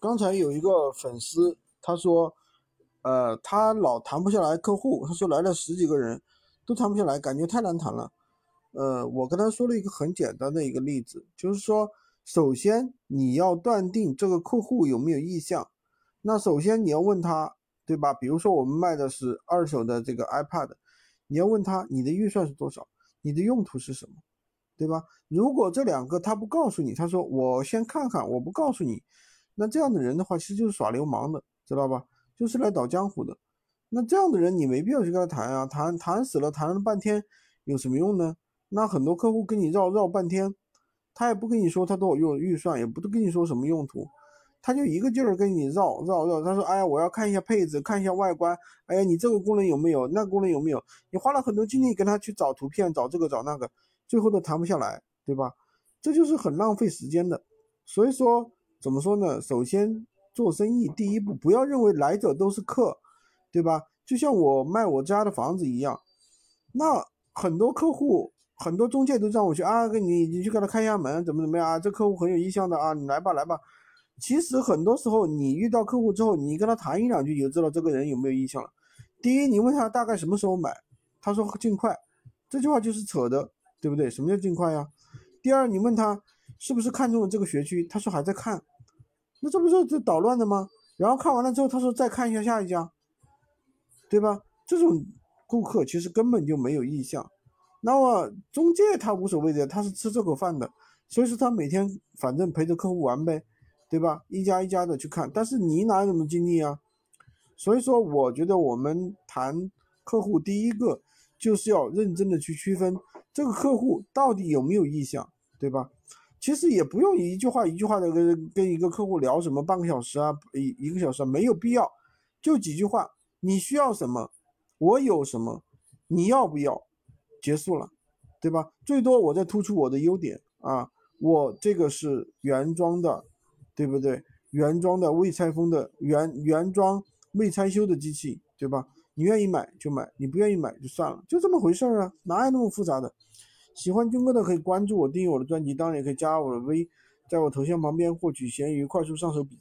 刚才有一个粉丝他说，呃，他老谈不下来客户，他说来了十几个人，都谈不下来，感觉太难谈了。呃，我跟他说了一个很简单的一个例子，就是说，首先你要断定这个客户有没有意向，那首先你要问他，对吧？比如说我们卖的是二手的这个 iPad，你要问他你的预算是多少，你的用途是什么，对吧？如果这两个他不告诉你，他说我先看看，我不告诉你，那这样的人的话，其实就是耍流氓的，知道吧？就是来倒江湖的。那这样的人你没必要去跟他谈啊，谈谈死了，谈了半天有什么用呢？那很多客户跟你绕绕半天，他也不跟你说他多少用预算，也不跟你说什么用途，他就一个劲儿跟你绕绕绕。他说：“哎呀，我要看一下配置，看一下外观。哎呀，你这个功能有没有？那功能有没有？你花了很多精力跟他去找图片，找这个找那个，最后都谈不下来，对吧？这就是很浪费时间的。所以说，怎么说呢？首先做生意第一步，不要认为来者都是客，对吧？就像我卖我家的房子一样，那很多客户。”很多中介都让我去啊，给你你去给他开一下门，怎么怎么样啊？这客户很有意向的啊，你来吧来吧。其实很多时候你遇到客户之后，你跟他谈一两句，就知道这个人有没有意向了。第一，你问他大概什么时候买，他说尽快，这句话就是扯的，对不对？什么叫尽快呀？第二，你问他是不是看中了这个学区，他说还在看，那这不是这捣乱的吗？然后看完了之后，他说再看一下下一家，对吧？这种顾客其实根本就没有意向。那么中介他无所谓的，他是吃这口饭的，所以说他每天反正陪着客户玩呗，对吧？一家一家的去看，但是你哪有什么精力啊？所以说，我觉得我们谈客户，第一个就是要认真的去区分这个客户到底有没有意向，对吧？其实也不用一句话一句话的跟跟一个客户聊什么半个小时啊，一一个小时啊没有必要，就几句话，你需要什么，我有什么，你要不要？结束了，对吧？最多我再突出我的优点啊，我这个是原装的，对不对？原装的未拆封的原原装未拆修的机器，对吧？你愿意买就买，你不愿意买就算了，就这么回事儿啊，哪有那么复杂的？喜欢军哥的可以关注我，订阅我的专辑，当然也可以加我的微，在我头像旁边获取闲鱼快速上手笔。